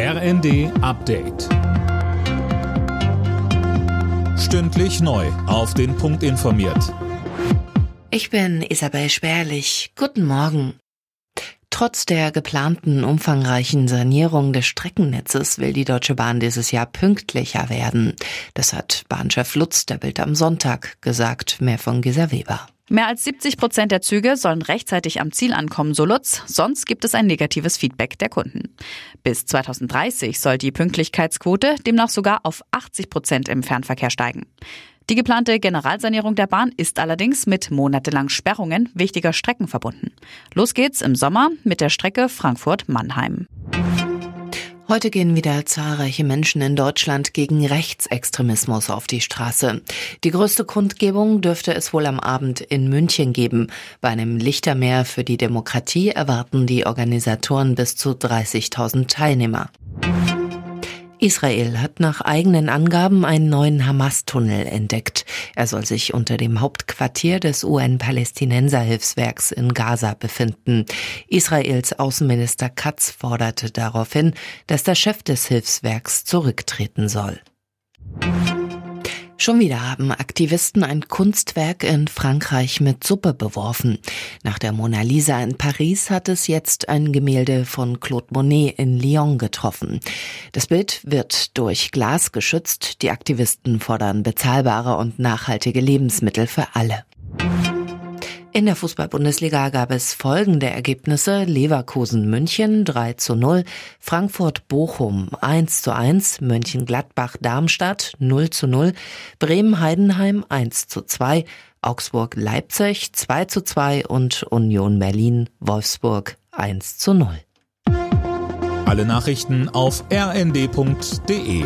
RND Update. Stündlich neu. Auf den Punkt informiert. Ich bin Isabel Spärlich. Guten Morgen. Trotz der geplanten umfangreichen Sanierung des Streckennetzes will die Deutsche Bahn dieses Jahr pünktlicher werden. Das hat Bahnchef Lutz der Bild am Sonntag gesagt. Mehr von Gisa Weber. Mehr als 70 Prozent der Züge sollen rechtzeitig am Ziel ankommen, so Lutz, sonst gibt es ein negatives Feedback der Kunden. Bis 2030 soll die Pünktlichkeitsquote demnach sogar auf 80 Prozent im Fernverkehr steigen. Die geplante Generalsanierung der Bahn ist allerdings mit monatelangen Sperrungen wichtiger Strecken verbunden. Los geht's im Sommer mit der Strecke Frankfurt-Mannheim. Heute gehen wieder zahlreiche Menschen in Deutschland gegen Rechtsextremismus auf die Straße. Die größte Kundgebung dürfte es wohl am Abend in München geben. Bei einem Lichtermeer für die Demokratie erwarten die Organisatoren bis zu 30.000 Teilnehmer. Israel hat nach eigenen Angaben einen neuen Hamas-Tunnel entdeckt. Er soll sich unter dem Hauptquartier des UN-Palästinenser-Hilfswerks in Gaza befinden. Israels Außenminister Katz forderte daraufhin, dass der Chef des Hilfswerks zurücktreten soll. Schon wieder haben Aktivisten ein Kunstwerk in Frankreich mit Suppe beworfen. Nach der Mona Lisa in Paris hat es jetzt ein Gemälde von Claude Monet in Lyon getroffen. Das Bild wird durch Glas geschützt. Die Aktivisten fordern bezahlbare und nachhaltige Lebensmittel für alle. In der Fußball-Bundesliga gab es folgende Ergebnisse. Leverkusen München 3 zu 0, Frankfurt Bochum 1 zu 1, Mönchengladbach Darmstadt 0 zu 0, Bremen Heidenheim 1 zu 2, Augsburg Leipzig 2 zu 2 und Union Berlin Wolfsburg 1 zu 0. Alle Nachrichten auf rnd.de